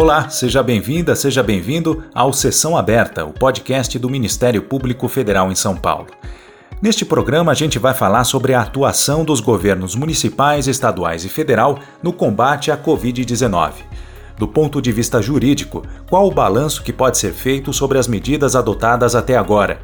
Olá, seja bem-vinda, seja bem-vindo ao Sessão Aberta, o podcast do Ministério Público Federal em São Paulo. Neste programa, a gente vai falar sobre a atuação dos governos municipais, estaduais e federal no combate à Covid-19. Do ponto de vista jurídico, qual o balanço que pode ser feito sobre as medidas adotadas até agora?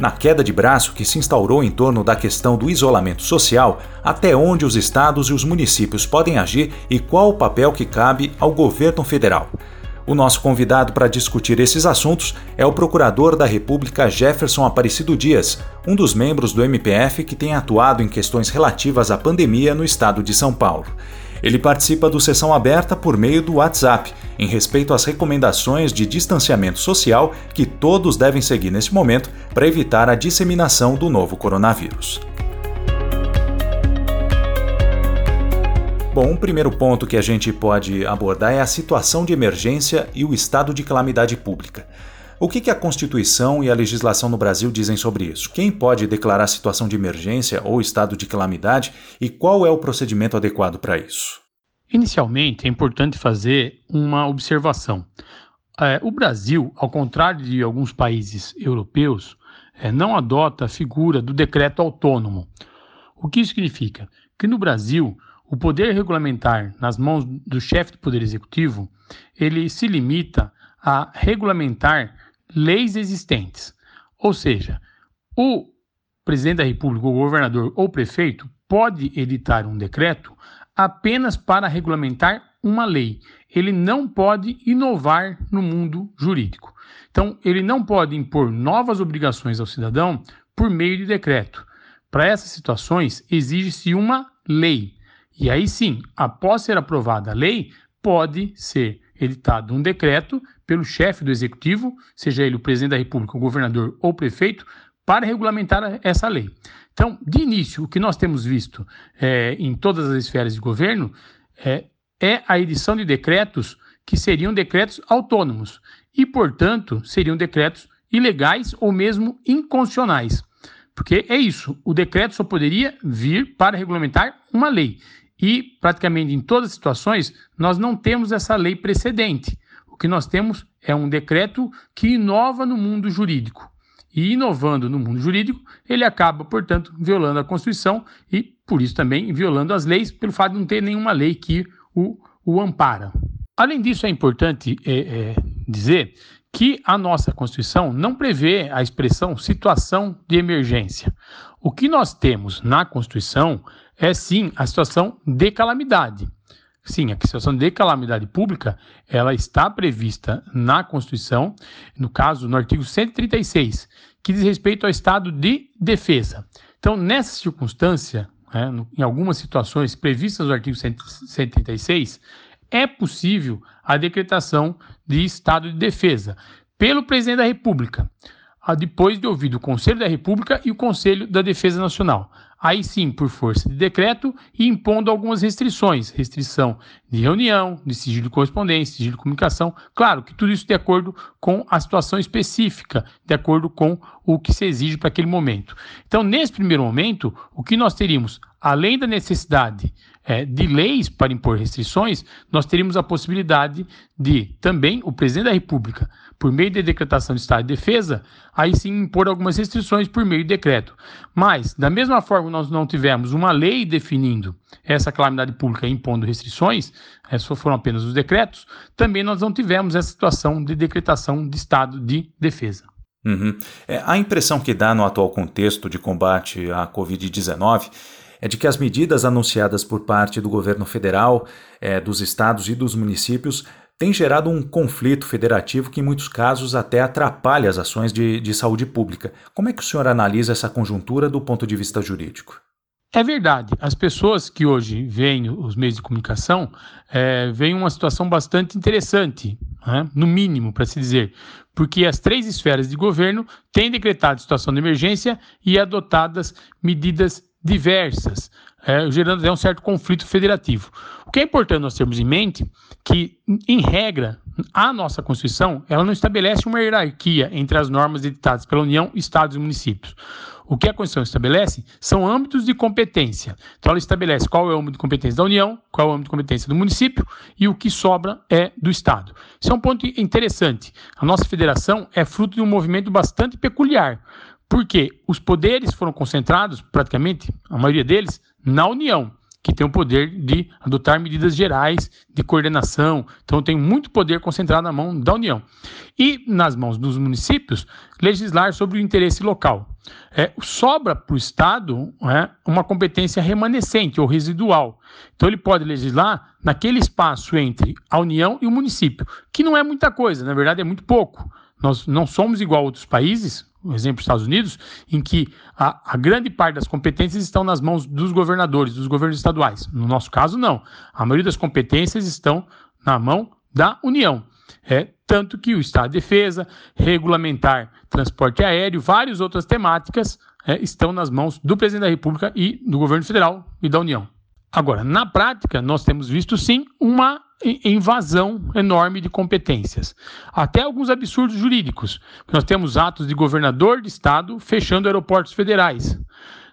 Na queda de braço que se instaurou em torno da questão do isolamento social, até onde os estados e os municípios podem agir e qual o papel que cabe ao governo federal? O nosso convidado para discutir esses assuntos é o Procurador da República Jefferson Aparecido Dias, um dos membros do MPF que tem atuado em questões relativas à pandemia no estado de São Paulo. Ele participa do Sessão Aberta por meio do WhatsApp, em respeito às recomendações de distanciamento social que todos devem seguir neste momento para evitar a disseminação do novo coronavírus. Bom, um primeiro ponto que a gente pode abordar é a situação de emergência e o estado de calamidade pública. O que, que a Constituição e a legislação no Brasil dizem sobre isso? Quem pode declarar situação de emergência ou estado de calamidade e qual é o procedimento adequado para isso? Inicialmente, é importante fazer uma observação. É, o Brasil, ao contrário de alguns países europeus, é, não adota a figura do decreto autônomo. O que isso significa? Que no Brasil, o poder regulamentar nas mãos do chefe do Poder Executivo, ele se limita a regulamentar leis existentes. Ou seja, o presidente da República, o governador ou prefeito pode editar um decreto apenas para regulamentar uma lei. Ele não pode inovar no mundo jurídico. Então, ele não pode impor novas obrigações ao cidadão por meio de decreto. Para essas situações, exige-se uma lei. E aí sim, após ser aprovada a lei, pode ser editado um decreto pelo chefe do executivo, seja ele o presidente da República, o governador ou o prefeito, para regulamentar essa lei. Então, de início, o que nós temos visto é, em todas as esferas de governo é, é a edição de decretos que seriam decretos autônomos e, portanto, seriam decretos ilegais ou mesmo inconstitucionais. Porque é isso, o decreto só poderia vir para regulamentar uma lei. E, praticamente em todas as situações, nós não temos essa lei precedente. O que nós temos é um decreto que inova no mundo jurídico. E inovando no mundo jurídico, ele acaba, portanto, violando a Constituição e, por isso, também violando as leis, pelo fato de não ter nenhuma lei que o, o ampara. Além disso, é importante é, é, dizer que a nossa Constituição não prevê a expressão situação de emergência. O que nós temos na Constituição é sim a situação de calamidade. Sim, a situação de calamidade pública, ela está prevista na Constituição, no caso, no artigo 136, que diz respeito ao estado de defesa. Então, nessa circunstância, né, em algumas situações previstas no artigo 136, é possível a decretação de estado de defesa pelo presidente da República, depois de ouvido o Conselho da República e o Conselho da Defesa Nacional. Aí sim por força de decreto e impondo algumas restrições, restrição de reunião, de sigilo de correspondência, sigilo de comunicação, claro que tudo isso de acordo com a situação específica, de acordo com o que se exige para aquele momento. Então, nesse primeiro momento, o que nós teríamos, além da necessidade é, de leis para impor restrições, nós teríamos a possibilidade de também o presidente da República, por meio de decretação de estado de defesa, aí sim impor algumas restrições por meio de decreto. Mas, da mesma forma que nós não tivemos uma lei definindo essa calamidade pública impondo restrições, essas foram apenas os decretos, também nós não tivemos essa situação de decretação de estado de defesa. Uhum. É, a impressão que dá no atual contexto de combate à Covid-19 é de que as medidas anunciadas por parte do governo federal, é, dos estados e dos municípios têm gerado um conflito federativo que, em muitos casos, até atrapalha as ações de, de saúde pública. Como é que o senhor analisa essa conjuntura do ponto de vista jurídico? É verdade. As pessoas que hoje veem os meios de comunicação é, veem uma situação bastante interessante, né? no mínimo, para se dizer, porque as três esferas de governo têm decretado situação de emergência e adotadas medidas diversas, é, gerando até um certo conflito federativo. O que é importante nós termos em mente que, em regra, a nossa Constituição ela não estabelece uma hierarquia entre as normas editadas pela União, Estados e municípios. O que a Constituição estabelece são âmbitos de competência. Então, ela estabelece qual é o âmbito de competência da União, qual é o âmbito de competência do município e o que sobra é do Estado. Isso é um ponto interessante. A nossa federação é fruto de um movimento bastante peculiar, porque os poderes foram concentrados, praticamente, a maioria deles, na União que tem o poder de adotar medidas gerais de coordenação. Então, tem muito poder concentrado na mão da União. E nas mãos dos municípios, legislar sobre o interesse local. É, sobra para o Estado é, uma competência remanescente ou residual. Então, ele pode legislar naquele espaço entre a União e o município, que não é muita coisa, na verdade, é muito pouco. Nós não somos igual a outros países, o exemplo dos Estados Unidos, em que a, a, grande parte das competências estão nas mãos dos governadores, dos governos estaduais. No nosso caso, não. A maioria das competências estão na mão da União. É, tanto que o Estado de Defesa, regulamentar transporte aéreo, várias outras temáticas é, estão nas mãos do presidente da República e do governo federal e da União. Agora, na prática, nós temos visto sim uma invasão enorme de competências. Até alguns absurdos jurídicos. Nós temos atos de governador de estado fechando aeroportos federais.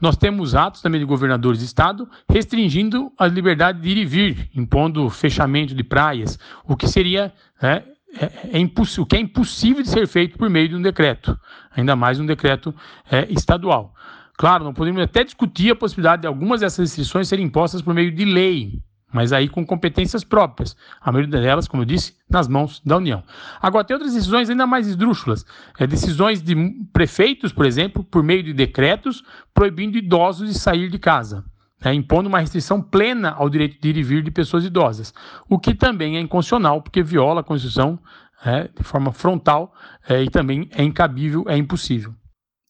Nós temos atos também de governadores de estado restringindo a liberdade de ir e vir, impondo fechamento de praias, o que seria é, é, é o que é impossível de ser feito por meio de um decreto, ainda mais um decreto é, estadual. Claro, não podemos até discutir a possibilidade de algumas dessas restrições serem impostas por meio de lei, mas aí com competências próprias. A maioria delas, como eu disse, nas mãos da União. Agora, tem outras decisões ainda mais esdrúxulas. É, decisões de prefeitos, por exemplo, por meio de decretos, proibindo idosos de sair de casa. É, impondo uma restrição plena ao direito de ir e vir de pessoas idosas, o que também é inconstitucional, porque viola a Constituição é, de forma frontal é, e também é incabível, é impossível.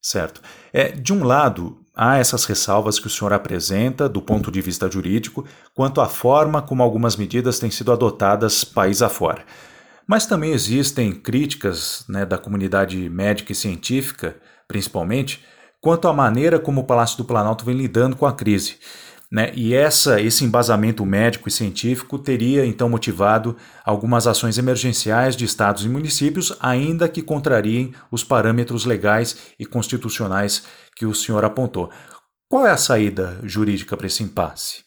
Certo. É, de um lado, há essas ressalvas que o senhor apresenta do ponto de vista jurídico quanto à forma como algumas medidas têm sido adotadas país afora. Mas também existem críticas né, da comunidade médica e científica, principalmente, quanto à maneira como o Palácio do Planalto vem lidando com a crise. Né? E essa, esse embasamento médico e científico teria então motivado algumas ações emergenciais de estados e municípios, ainda que contrariem os parâmetros legais e constitucionais que o senhor apontou. Qual é a saída jurídica para esse impasse?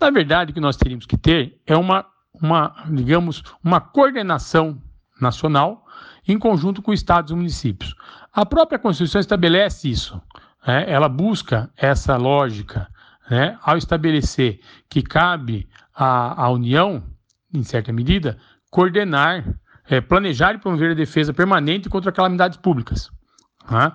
Na verdade, o que nós teríamos que ter é uma, uma digamos, uma coordenação nacional em conjunto com estados e municípios. A própria Constituição estabelece isso. Né? Ela busca essa lógica né, ao estabelecer que cabe à, à União, em certa medida, coordenar, é, planejar e promover a defesa permanente contra calamidades públicas. Né?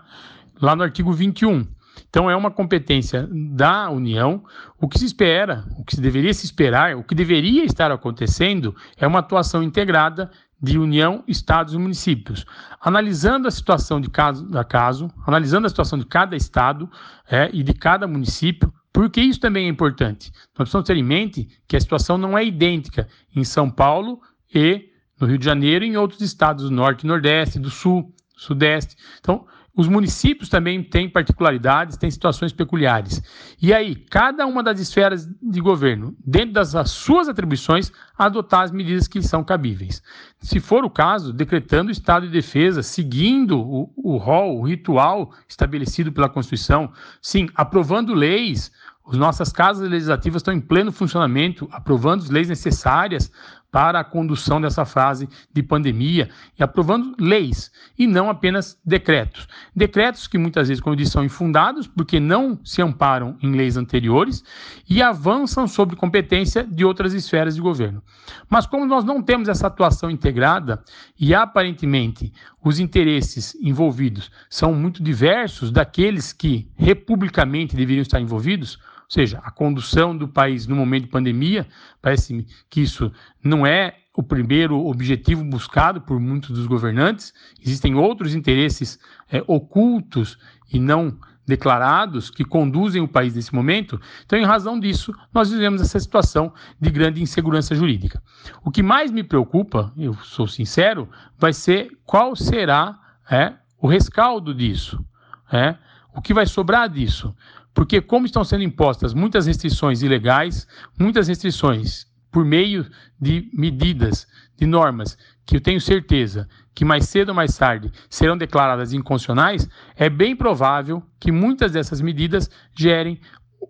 Lá no artigo 21. Então, é uma competência da União. O que se espera, o que deveria se esperar, o que deveria estar acontecendo é uma atuação integrada de União, Estados e municípios, analisando a situação de caso a caso, analisando a situação de cada estado é, e de cada município, porque isso também é importante. Nós precisamos ter em mente que a situação não é idêntica em São Paulo e no Rio de Janeiro e em outros estados do Norte, Nordeste, do Sul, Sudeste. Então, os municípios também têm particularidades, têm situações peculiares. E aí, cada uma das esferas de governo, dentro das suas atribuições, adotar as medidas que são cabíveis. Se for o caso, decretando o estado de defesa, seguindo o, o rol, o ritual estabelecido pela Constituição, sim, aprovando leis as nossas casas legislativas estão em pleno funcionamento, aprovando as leis necessárias para a condução dessa fase de pandemia e aprovando leis e não apenas decretos. Decretos que muitas vezes, como eu disse, são infundados porque não se amparam em leis anteriores e avançam sobre competência de outras esferas de governo. Mas como nós não temos essa atuação integrada e aparentemente os interesses envolvidos são muito diversos daqueles que republicamente deveriam estar envolvidos, seja, a condução do país no momento de pandemia, parece que isso não é o primeiro objetivo buscado por muitos dos governantes, existem outros interesses é, ocultos e não declarados que conduzem o país nesse momento. Então, em razão disso, nós vivemos essa situação de grande insegurança jurídica. O que mais me preocupa, eu sou sincero, vai ser qual será é, o rescaldo disso. É, o que vai sobrar disso? Porque, como estão sendo impostas muitas restrições ilegais, muitas restrições por meio de medidas de normas que eu tenho certeza que mais cedo ou mais tarde serão declaradas inconstitucionais, é bem provável que muitas dessas medidas gerem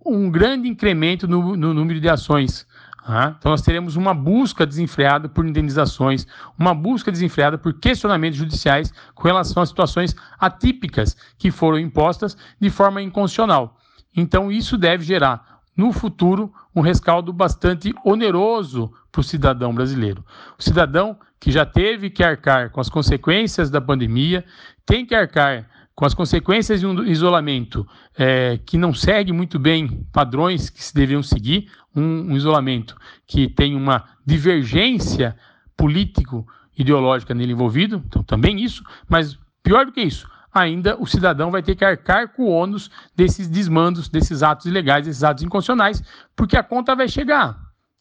um grande incremento no, no número de ações. Ah, então, nós teremos uma busca desenfreada por indenizações, uma busca desenfreada por questionamentos judiciais com relação a situações atípicas que foram impostas de forma inconstitucional. Então, isso deve gerar no futuro, um rescaldo bastante oneroso para o cidadão brasileiro. O cidadão que já teve que arcar com as consequências da pandemia, tem que arcar com as consequências de um isolamento é, que não segue muito bem padrões que se deveriam seguir, um, um isolamento que tem uma divergência político-ideológica nele envolvido, então também isso, mas pior do que isso, ainda o cidadão vai ter que arcar com o ônus desses desmandos, desses atos ilegais, desses atos inconstitucionais, porque a conta vai chegar.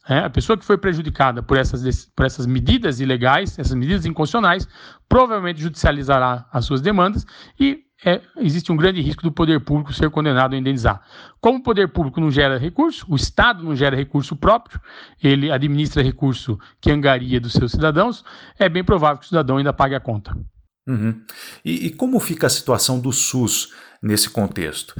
É, a pessoa que foi prejudicada por essas, por essas medidas ilegais, essas medidas inconstitucionais, provavelmente judicializará as suas demandas e é, existe um grande risco do poder público ser condenado a indenizar. Como o poder público não gera recurso, o Estado não gera recurso próprio, ele administra recurso que angaria dos seus cidadãos, é bem provável que o cidadão ainda pague a conta. Uhum. E, e como fica a situação do SUS nesse contexto?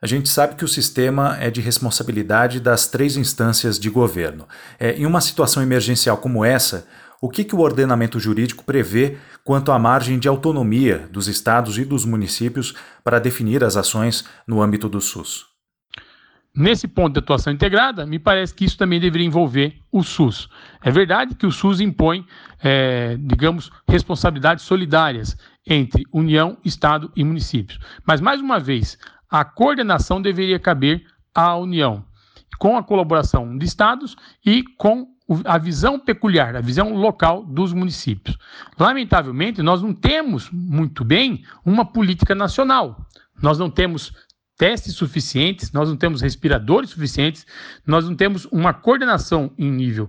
A gente sabe que o sistema é de responsabilidade das três instâncias de governo. É, em uma situação emergencial como essa, o que, que o ordenamento jurídico prevê quanto à margem de autonomia dos estados e dos municípios para definir as ações no âmbito do SUS? Nesse ponto de atuação integrada, me parece que isso também deveria envolver o SUS. É verdade que o SUS impõe, é, digamos, responsabilidades solidárias entre União, Estado e municípios. Mas, mais uma vez, a coordenação deveria caber à União, com a colaboração de Estados e com a visão peculiar, a visão local dos municípios. Lamentavelmente, nós não temos muito bem uma política nacional. Nós não temos testes suficientes, nós não temos respiradores suficientes, nós não temos uma coordenação em nível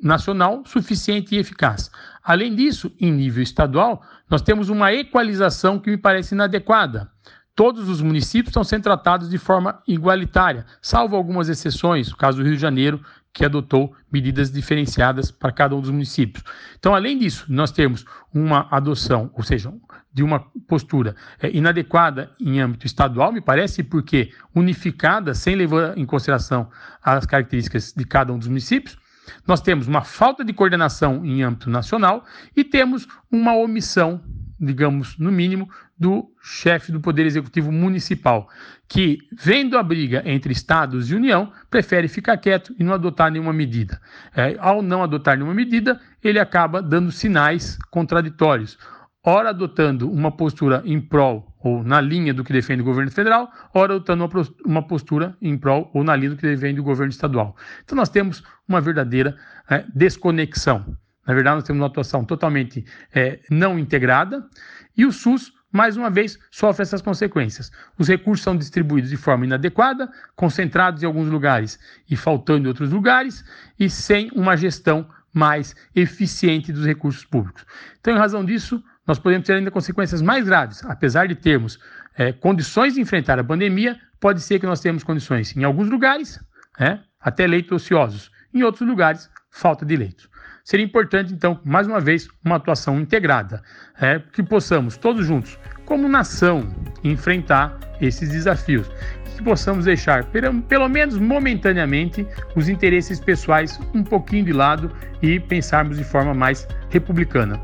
nacional suficiente e eficaz. Além disso, em nível estadual, nós temos uma equalização que me parece inadequada. Todos os municípios estão sendo tratados de forma igualitária, salvo algumas exceções, o caso do Rio de Janeiro, que adotou medidas diferenciadas para cada um dos municípios. Então, além disso, nós temos uma adoção, ou seja, de uma postura é, inadequada em âmbito estadual, me parece, porque unificada, sem levar em consideração as características de cada um dos municípios. Nós temos uma falta de coordenação em âmbito nacional e temos uma omissão digamos, no mínimo, do chefe do Poder Executivo Municipal, que, vendo a briga entre Estados e União, prefere ficar quieto e não adotar nenhuma medida. É, ao não adotar nenhuma medida, ele acaba dando sinais contraditórios, ora adotando uma postura em prol ou na linha do que defende o governo federal, ora adotando uma postura em prol ou na linha do que defende o governo estadual. Então nós temos uma verdadeira é, desconexão. Na verdade, nós temos uma atuação totalmente é, não integrada e o SUS, mais uma vez, sofre essas consequências. Os recursos são distribuídos de forma inadequada, concentrados em alguns lugares e faltando em outros lugares, e sem uma gestão mais eficiente dos recursos públicos. Então, em razão disso, nós podemos ter ainda consequências mais graves. Apesar de termos é, condições de enfrentar a pandemia, pode ser que nós tenhamos condições, em alguns lugares, é, até leitos ociosos, em outros lugares, falta de leitos. Seria importante, então, mais uma vez, uma atuação integrada, é, que possamos todos juntos, como nação, enfrentar esses desafios. Que possamos deixar, pelo menos momentaneamente, os interesses pessoais um pouquinho de lado e pensarmos de forma mais republicana.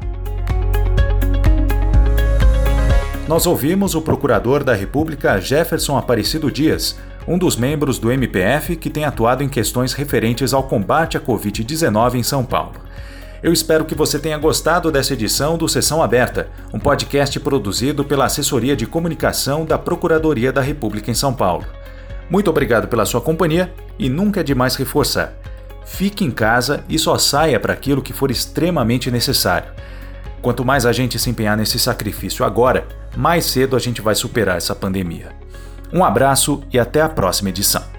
Nós ouvimos o procurador da República Jefferson Aparecido Dias um dos membros do MPF que tem atuado em questões referentes ao combate à Covid-19 em São Paulo. Eu espero que você tenha gostado dessa edição do Sessão Aberta, um podcast produzido pela Assessoria de Comunicação da Procuradoria da República em São Paulo. Muito obrigado pela sua companhia e nunca é demais reforçar. Fique em casa e só saia para aquilo que for extremamente necessário. Quanto mais a gente se empenhar nesse sacrifício agora, mais cedo a gente vai superar essa pandemia. Um abraço e até a próxima edição.